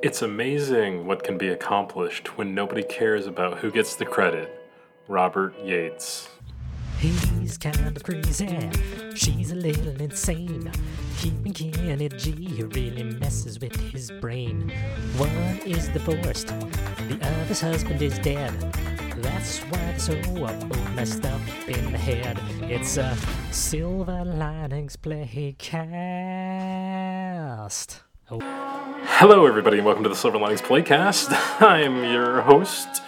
It's amazing what can be accomplished when nobody cares about who gets the credit. Robert Yates. He's kind of crazy. She's a little insane. Keeping Kenny really messes with his brain. One is divorced, the other's husband is dead. That's why they're so messed up in the head. It's a Silver Linings Playcast. Oh. Hello, everybody, and welcome to the Silver Linings Playcast. I'm your host,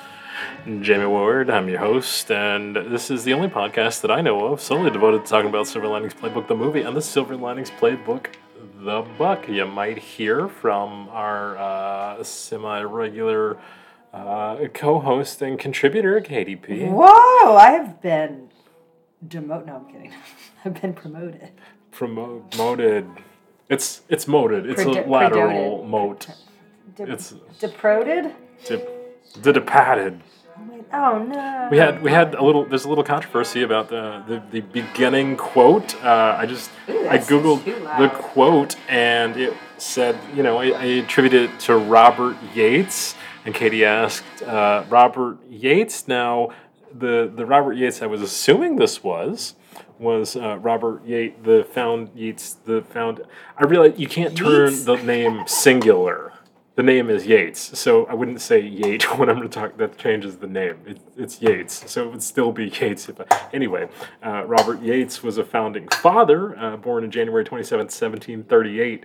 Jamie Ward. I'm your host, and this is the only podcast that I know of solely devoted to talking about Silver Linings Playbook, the movie, and the Silver Linings Playbook, the book. You might hear from our uh, semi regular uh, co host and contributor, KDP. Whoa, I have been demoted. No, I'm kidding. I've been promoted. Promoted. It's it's moted. It's a lateral prodoted. moat. De- It's deproted? the departed. Oh no. We had we had a little. There's a little controversy about the the, the beginning quote. Uh, I just Ooh, I googled the quote and it said you know I, I attributed it to Robert Yates and Katie asked uh, Robert Yates. Now the the Robert Yates I was assuming this was was uh, Robert Yates the found Yates the found. I realize you can't turn Yeats? the name singular. The name is Yates, so I wouldn't say Yate when I'm going to talk. That changes the name. It, it's Yates, so it would still be Yates. If I, anyway, uh, Robert Yates was a founding father, uh, born in January 27th, 1738,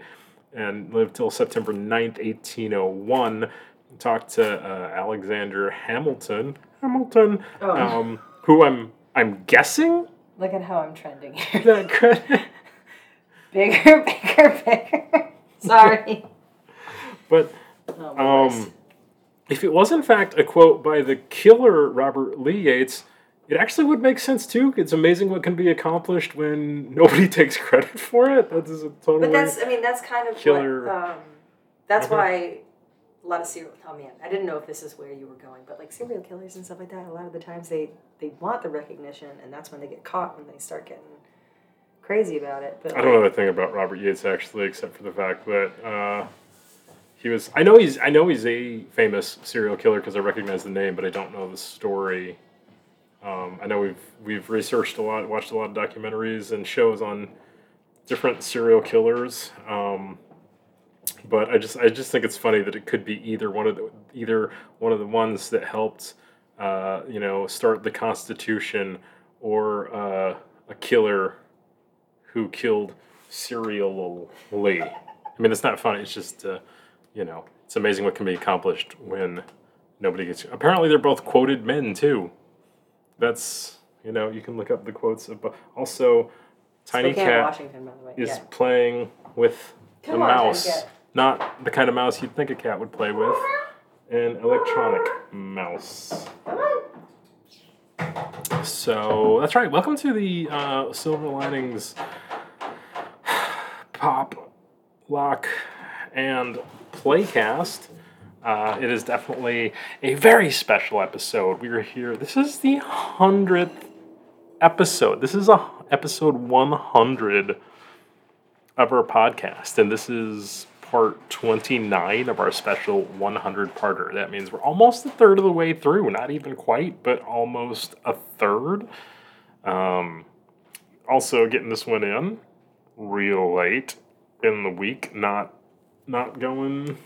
and lived till September 9th, 1801. Talked to uh, Alexander Hamilton, Hamilton, Oh. um, who I'm I'm guessing. Look at how I'm trending here. that credit- bigger, bigger, bigger. Sorry. but Oh. Um, if it was in fact a quote by the killer Robert Lee Yates, it actually would make sense too. It's amazing what can be accomplished when nobody takes credit for it. That is a totally. But that's, I mean, that's kind of Killer. what, um, that's Mhm. why a lot of serial, oh man, I didn't know if this is where you were going, but like serial killers and stuff like that, a lot of the times they, they want the recognition and that's when they get caught when they start getting crazy about it. But I don't know a thing about Robert Yates actually, except for the fact that uh, he was. I know he's. I know he's a famous serial killer because I recognize the name, but I don't know the story. Um, I know we've we've researched a lot, watched a lot of documentaries and shows on different serial killers. Um, but I just I just think it's funny that it could be either one of the either one of the ones that helped uh, you know start the Constitution or uh, a killer who killed serially. I mean, it's not funny. It's just uh, you know it's amazing what can be accomplished when nobody gets. Apparently, they're both quoted men too. That's you know you can look up the quotes. Of, also, Tiny Spokane, Cat Washington, by the way. is yeah. playing with Come the on, mouse. Not the kind of mouse you'd think a cat would play with. An electronic mouse. So that's right. Welcome to the uh, Silver Linings Pop, Lock, and Playcast. Uh, it is definitely a very special episode. We are here. This is the hundredth episode. This is a episode one hundred of our podcast, and this is part twenty nine of our special one hundred parter. That means we're almost a third of the way through. Not even quite, but almost a third. Um, also getting this one in real late in the week. Not not going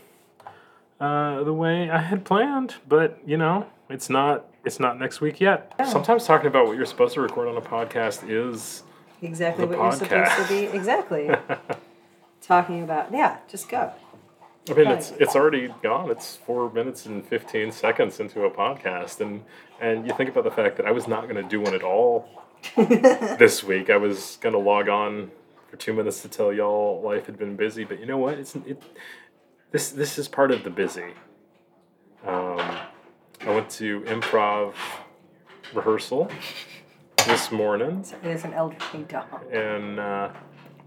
uh, the way I had planned, but you know, it's not it's not next week yet. Sometimes talking about what you're supposed to record on a podcast is Exactly what you're supposed to be. Exactly. Talking about, yeah, just go. I mean, it's it's already gone. It's four minutes and fifteen seconds into a podcast, and and you think about the fact that I was not going to do one at all this week. I was going to log on for two minutes to tell y'all life had been busy, but you know what? It's it. This this is part of the busy. Um, I went to improv rehearsal this morning, There's an elderly dog. and uh,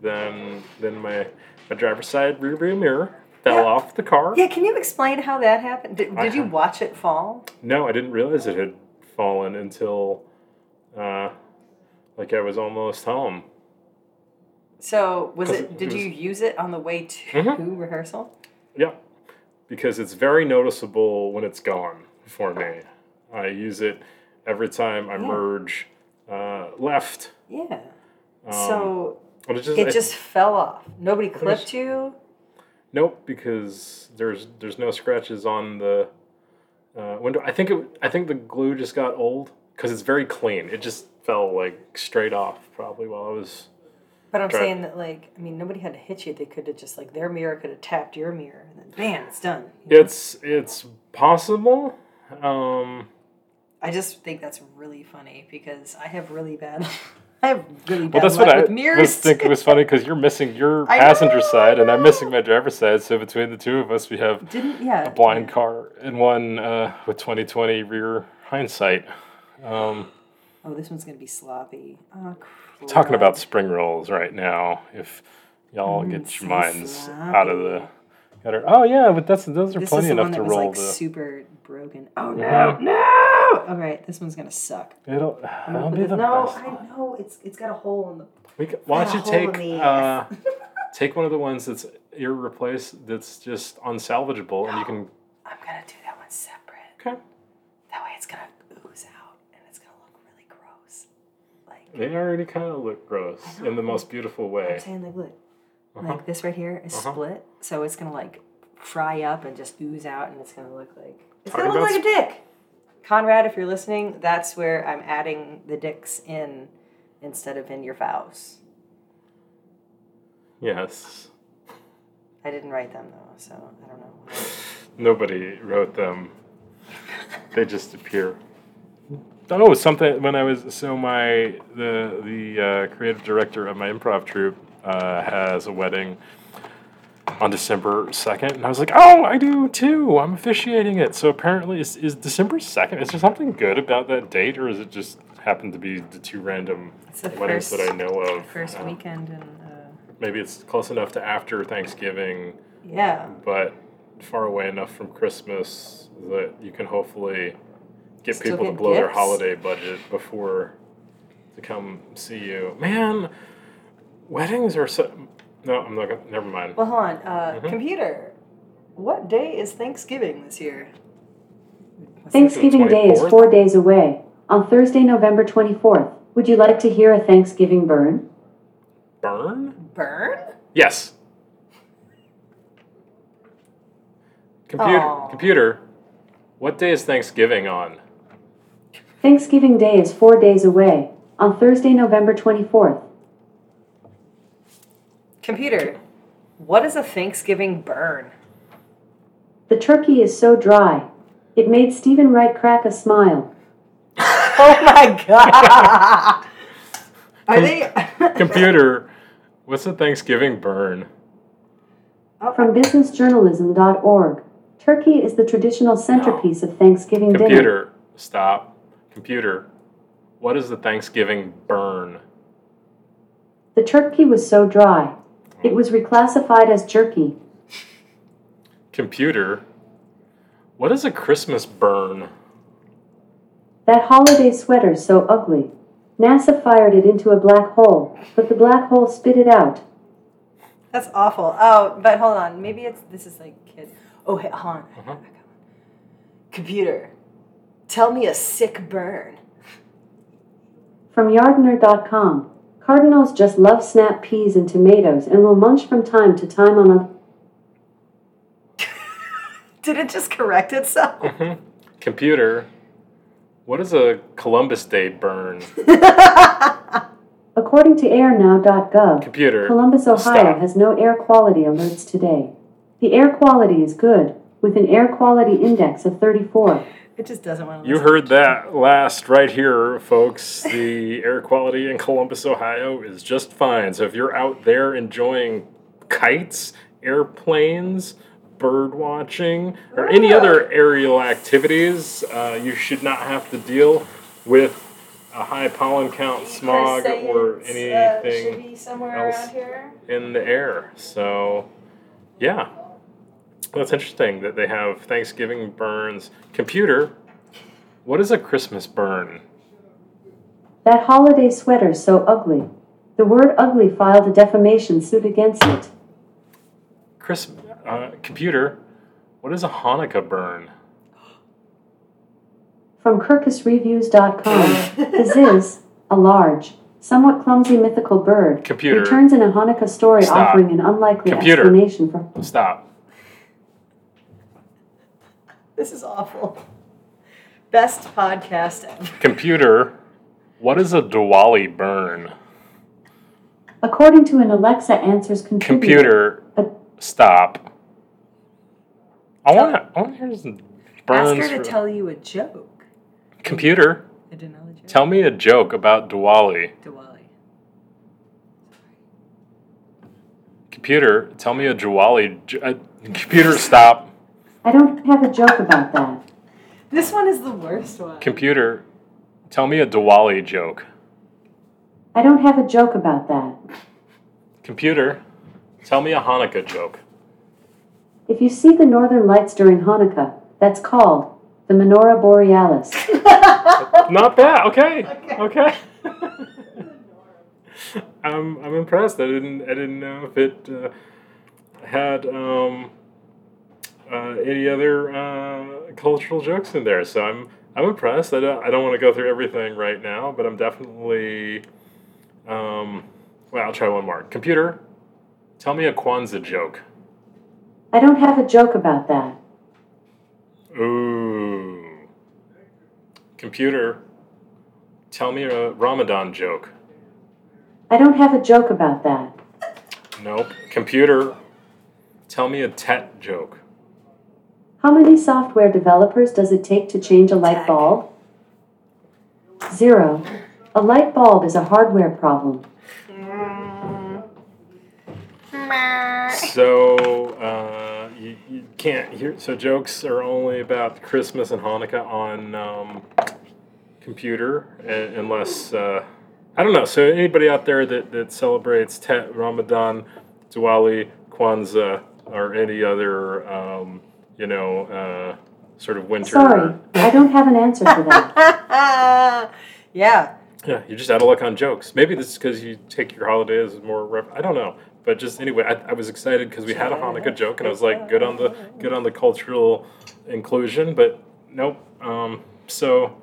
then then my my driver's side rear view mirror fell Yeah. off the car. Yeah, can you explain how that happened? Did, did you watch it fall? No, I didn't realize it had fallen until uh, like I was almost home. So was it? it Did was- you use it on the way to Mhm. rehearsal? Yeah, because it's very noticeable when it's gone for me. I use it every time I Yeah. merge uh, left. Yeah. Um, so but it just, it I- just fell off. Nobody clipped you. Nope, because there's there's no scratches on the uh, window. I think it. I think the glue just got old because it's very clean. It just fell like straight off probably while I was. But I'm saying that like I mean nobody had to hit you. They could have just like their mirror could have tapped your mirror and then bam, it's done. you know? It's it's possible. Um, I just think that's really funny because I have really bad I have really bad well, that's what I with mirrors. was thinking was funny because you're missing your passenger know, side and I'm missing my driver's side. So between the two of us, we have yeah. a blind car and one uh, with 2020 rear hindsight. Um, Oh, this one's gonna be sloppy. Oh, talking about spring rolls right now. If y'all Mm, get so your minds out of the gutter. Oh yeah, but that's those are This is plenty the enough one to roll like the. super broken. Oh no, Yeah. no! All right, this one's gonna suck. It'll, I'm gonna it'll put be this- the no, best. I know it's it's got a hole in the. We why don't you got a hole in take the uh, ass. take one of the ones that's irreplace that's just unsalvageable and you can. I'm gonna do that one separate. Okay. That way it's gonna ooze out and it's gonna look really gross. Like They already kind of look gross in the most beautiful way. I'm saying, like look, Uh-huh. like this right here is Uh-huh. split, so it's gonna like fry up and just ooze out, and it's gonna look like it's Talking gonna look about like a dick. Conrad, if you're listening, that's where I'm adding the dicks in instead of in your vows. Yes. I didn't write them though, so I don't know. Nobody wrote them. they just appear. Oh, something when I was so my the the uh, creative director of my improv troupe uh, has a wedding on December second, and I was like, oh, I do too. I'm officiating it. So apparently, is is December second? Is there something good about that date, or is it just happen to be the two random the weddings first, that I know of? first Uh, weekend and uh, Maybe it's close enough to after Thanksgiving yeah. but far away enough from Christmas that you can hopefully get Still people to get blow their holiday budget before to come see you. Man, weddings are so. No, I'm not gonna. Never mind. Well, hold on. Uh, Mhm. Computer, what day is Thanksgiving this year? Thanksgiving Day is four days away, on Thursday, November 24th. Would you like to hear a Thanksgiving burn? Burn? burn? Yes. Computer. Aw. Computer. What day is Thanksgiving on? Thanksgiving Day is four days away, on Thursday, November 24th. Computer, what is a Thanksgiving burn? The turkey is so dry, it made Steven Wright crack a smile. Oh my god! Are they? Computer. What's a Thanksgiving burn? Oh. From businessjournalism.org, turkey is the traditional centerpiece of Thanksgiving dinner. Computer. Stop. Computer. What is the Thanksgiving burn? The turkey was so dry, it was reclassified as jerky. Computer. What is a Christmas burn? That holiday sweater's so ugly. NASA fired it into a black hole, but the black hole spit it out. That's awful. Oh, but hold on. Maybe it's this is like kid. Oh, hey, hold on. Uh-huh. Computer, tell me a sick burn. From Yardner.com, cardinals just love snap peas and tomatoes and will munch from time to time on a. Did it just correct itself? Mm-hmm. Computer. What is a Columbus Day burn? According to airnow.gov, Computer. Columbus, Ohio Stop. has no air quality alerts today. The air quality is good, with an air quality index of 34. It just doesn't want to. You heard that last right here, folks. The air quality in Columbus, Ohio is just fine. So if you're out there enjoying kites, airplanes, bird watching, or any other aerial activities, uh, you should not have to deal with a high pollen count, smog, or anything be somewhere else. here. in the air. So, yeah. Well that's interesting that they have Thanksgiving burns. Computer, what is a Christmas burn? That holiday sweater so ugly. The word ugly filed a defamation suit against it. Chris, uh, computer, What is a Hanukkah burn? From KirkusReviews.com, this is a large, somewhat clumsy mythical bird, Computer. returns in a Hanukkah story Stop. offering an unlikely Computer. explanation for. Stop. This is awful. Best podcast ever. Computer. What is a Diwali burn? According to an Alexa Answers contributor, Computer. a Stop. I want to. I want to hear some burns. Ask her to for- tell you a joke. Computer. I didn't know the joke. Tell me a joke about Diwali. Diwali. Computer. Tell me a Diwali. j- Uh, computer. Stop. I don't have a joke about that. This one is the worst one. Computer. Tell me a Diwali joke. I don't have a joke about that. Computer. Tell me a Hanukkah joke. If you see the northern lights during Hanukkah, that's called the menorah borealis. Not bad. Okay. Okay. I'm I'm impressed. I didn't I didn't know if it uh, had um, uh, any other uh, cultural jokes in there. So I'm I'm impressed. I don't I don't want to go through everything right now, but I'm definitely. Um, well, I'll try one more. Computer, tell me a Kwanzaa joke. I don't have a joke about that. Ooh. Computer, tell me a Ramadan joke. I don't have a joke about that. Nope. Computer, tell me a Tet joke. How many software developers does it take to change a light bulb? Zero. A light bulb is a hardware problem. So, uh, you, you can't hear. So, jokes are only about Christmas and Hanukkah on um, computer, uh, unless. Uh, I don't know. So, anybody out there that, that celebrates Tet, Ramadan, Diwali, Kwanzaa, or any other, um, you know, uh, sort of winter. Sorry, I don't have an answer for that. yeah. Yeah, you're just out of luck on jokes. Maybe this is because you take your holidays more. Rep- I don't know, but just anyway, I, I was excited because we had a Hanukkah joke, and I was like, good on the good on the cultural inclusion. But nope. Um, so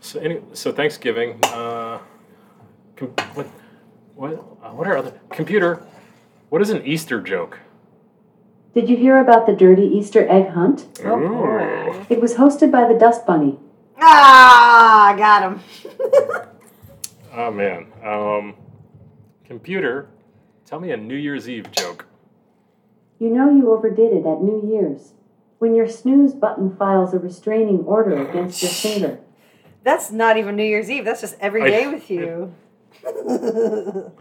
so any so Thanksgiving. Uh, com- what what uh, what are other computer? What is an Easter joke? Did you hear about the dirty Easter egg hunt? Oh boy. It was hosted by the Dust Bunny. Ah, got him. Oh man. Um, computer, tell me a New Year's Eve joke. You know you overdid it at New Year's. When your snooze button files a restraining order against your finger. That's not even New Year's Eve. That's just every I- day with you. the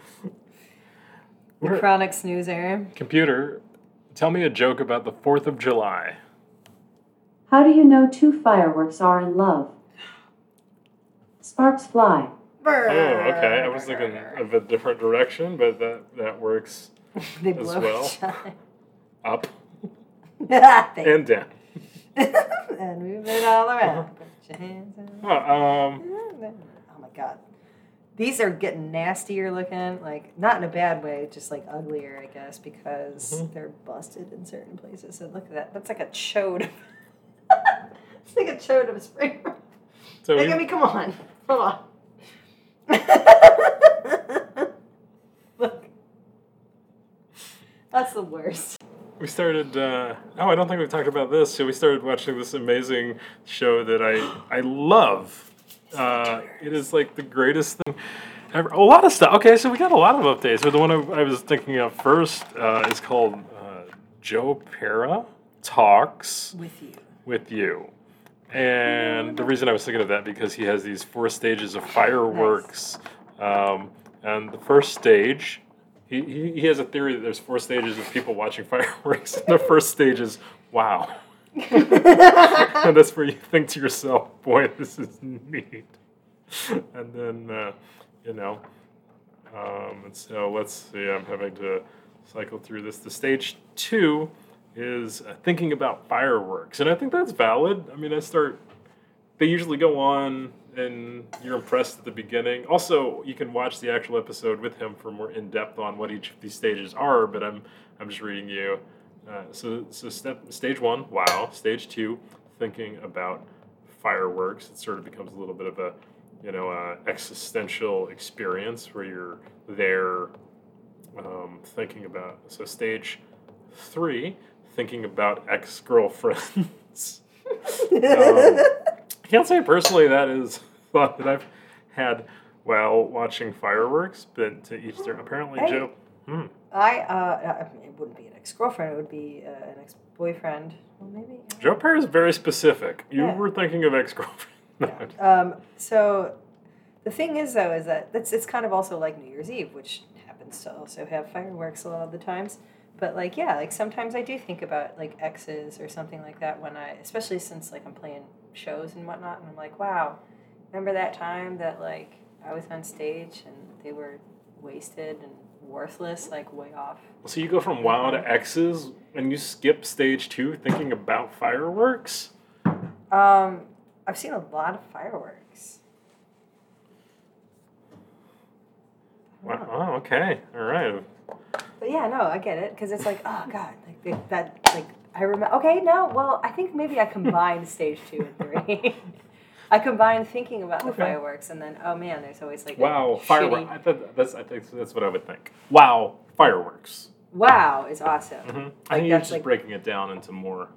What- chronic snoozer. Computer, tell me a joke about the Fourth of July. How do you know two fireworks are in love? Sparks fly. Oh, okay. I was thinking of a different direction, but that that works they as blow well. each other. up and down. and move it all around. Put your hands on. Oh, um, Oh my god. These are getting nastier looking, like not in a bad way, just like uglier, I guess, because Mhm. they're busted in certain places. So look at that. That's like a chode. it's like a chode of a spring. so Like, we, I mean, come on. Come on. look. That's the worst. we started. Uh, oh, I don't think we've talked about this. So we started watching this amazing show that I I love. Uh, it is like the greatest thing ever. A lot of stuff. Okay, so we got a lot of updates. So the one I, I was thinking of first uh, is called uh, Joe Pera talks. With you. with you. And the reason I was thinking of that because he has these four stages of fireworks. Um, and the first stage, he, he, he has a theory that there's four stages of people watching fireworks. And the first stage is, wow. And that's where you think to yourself, boy, this is neat. And then, uh, you know, um, and so let's see, I'm having to cycle through this. The stage two is uh, thinking about fireworks. And I think that's valid. I mean, I start, they usually go on and you're impressed at the beginning. Also, you can watch the actual episode with him for more in depth on what each of these stages are, but I'm, I'm just reading you Uh, so so step stage one, wow. Stage two, thinking about fireworks. It sort of becomes a little bit of a you know uh, existential experience where you're there um, thinking about. So stage three, thinking about ex girlfriends. um, I can't say personally that is thought that I've had while watching fireworks, but to each their. Apparently. Joe. Hmm. I uh, I mean, it wouldn't be an ex girlfriend. It would be uh, an ex boyfriend. Well, maybe. Joe Pera is very specific. You Yeah. were thinking of ex girlfriend. yeah. Um, so the thing is, though, is that it's it's kind of also like New Year's Eve, which happens to also have fireworks a lot of the times. But like, yeah, like sometimes I do think about like exes or something like that when I, especially since like I'm playing shows and whatnot, and I'm like, wow, remember that time that like I was on stage and they were wasted and worthless, like way off. so you go from wow to X's and you skip stage two thinking about fireworks? Um, I've seen a lot of fireworks. Wow. Oh, okay. All right. But yeah, no, I get it because it's like, oh god, like they, that, like I remember. Okay, no, well, I think maybe I combined stage two and three. I combined thinking about the Okay. fireworks and then, oh man, there's always like that Wow, shitty- fireworks. I thought that's I think that's what I would think. Wow, fireworks. Wow is awesome. hmm I think you're just like- breaking it down into more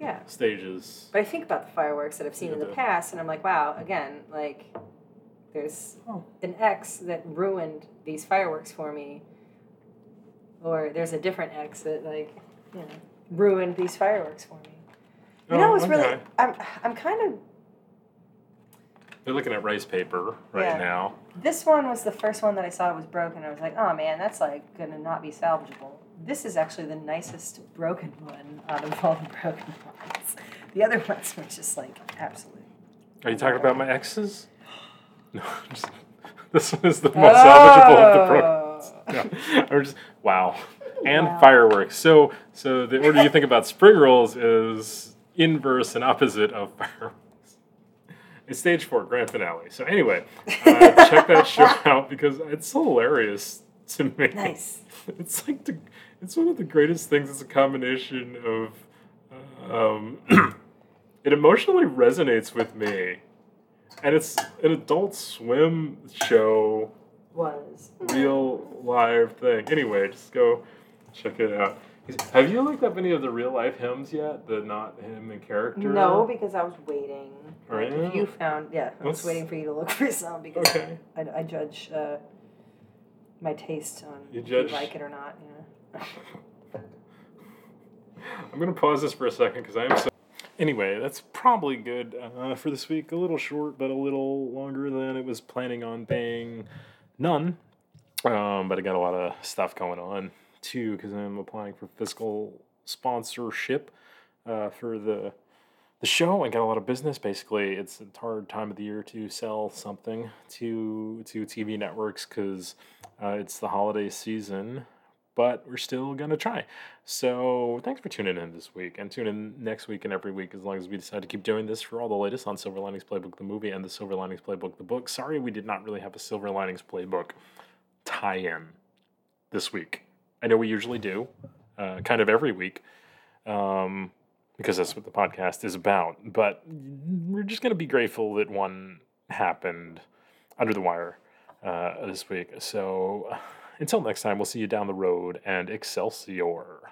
Yeah, stages. but I think about the fireworks that I've seen in the Yeah. past, and I'm like, wow, again, like there's Oh. an ex that ruined these fireworks for me, or there's a different ex that like, you know, ruined these fireworks for me. You know, Oh, it's really. I'm I'm kind of They're looking at rice paper right Yeah. now. This one was the first one that I saw was broken. I was like, oh man, that's like gonna not be salvageable. This is actually the nicest broken one out of all the broken ones. The other ones were just like absolute. Are you talking about my exes? No, just, this one is the most oh. salvageable of the pro. Oh. Yeah. Or just wow, and Wow. fireworks. So, so the order you think about spring rolls is inverse and opposite of fireworks. It's stage four, grand finale. So anyway, uh, check that show out because it's hilarious to me. Nice. It's like the, it's one of the greatest things. It's a combination of, um, it emotionally resonates with me, and it's an Adult Swim show Was. real live thing. Anyway, just go check it out. Have you looked up any of the real life hymns yet? The not him in character. No, because I was waiting. Oh, Like, if you found, yeah, I was waiting for you to look for some because Okay. I, I judge uh, my taste on You if judge- you like it or not. Yeah. I'm gonna pause this for a second because I am so. Anyway, that's probably good uh, for this week. A little short, but a little longer than it was planning on being. None. Um, but I got a lot of stuff going on too because I'm applying for fiscal sponsorship uh, for the the show and got a lot of business. Basically, it's a hard time of the year to sell something to to TV networks because uh, it's the holiday season. But we're still gonna try. So thanks for tuning in this week, and tune in next week and every week as long as we decide to keep doing this for all the latest on Silver Linings Playbook the movie and the Silver Linings Playbook the book. Sorry, we did not really have a Silver Linings Playbook tie-in this week. I know we usually do, uh, kind of every week, um, because that's what the podcast is about. But we're just gonna be grateful that one happened under the wire uh, this week. So until next time, we'll see you down the road and Excelsior.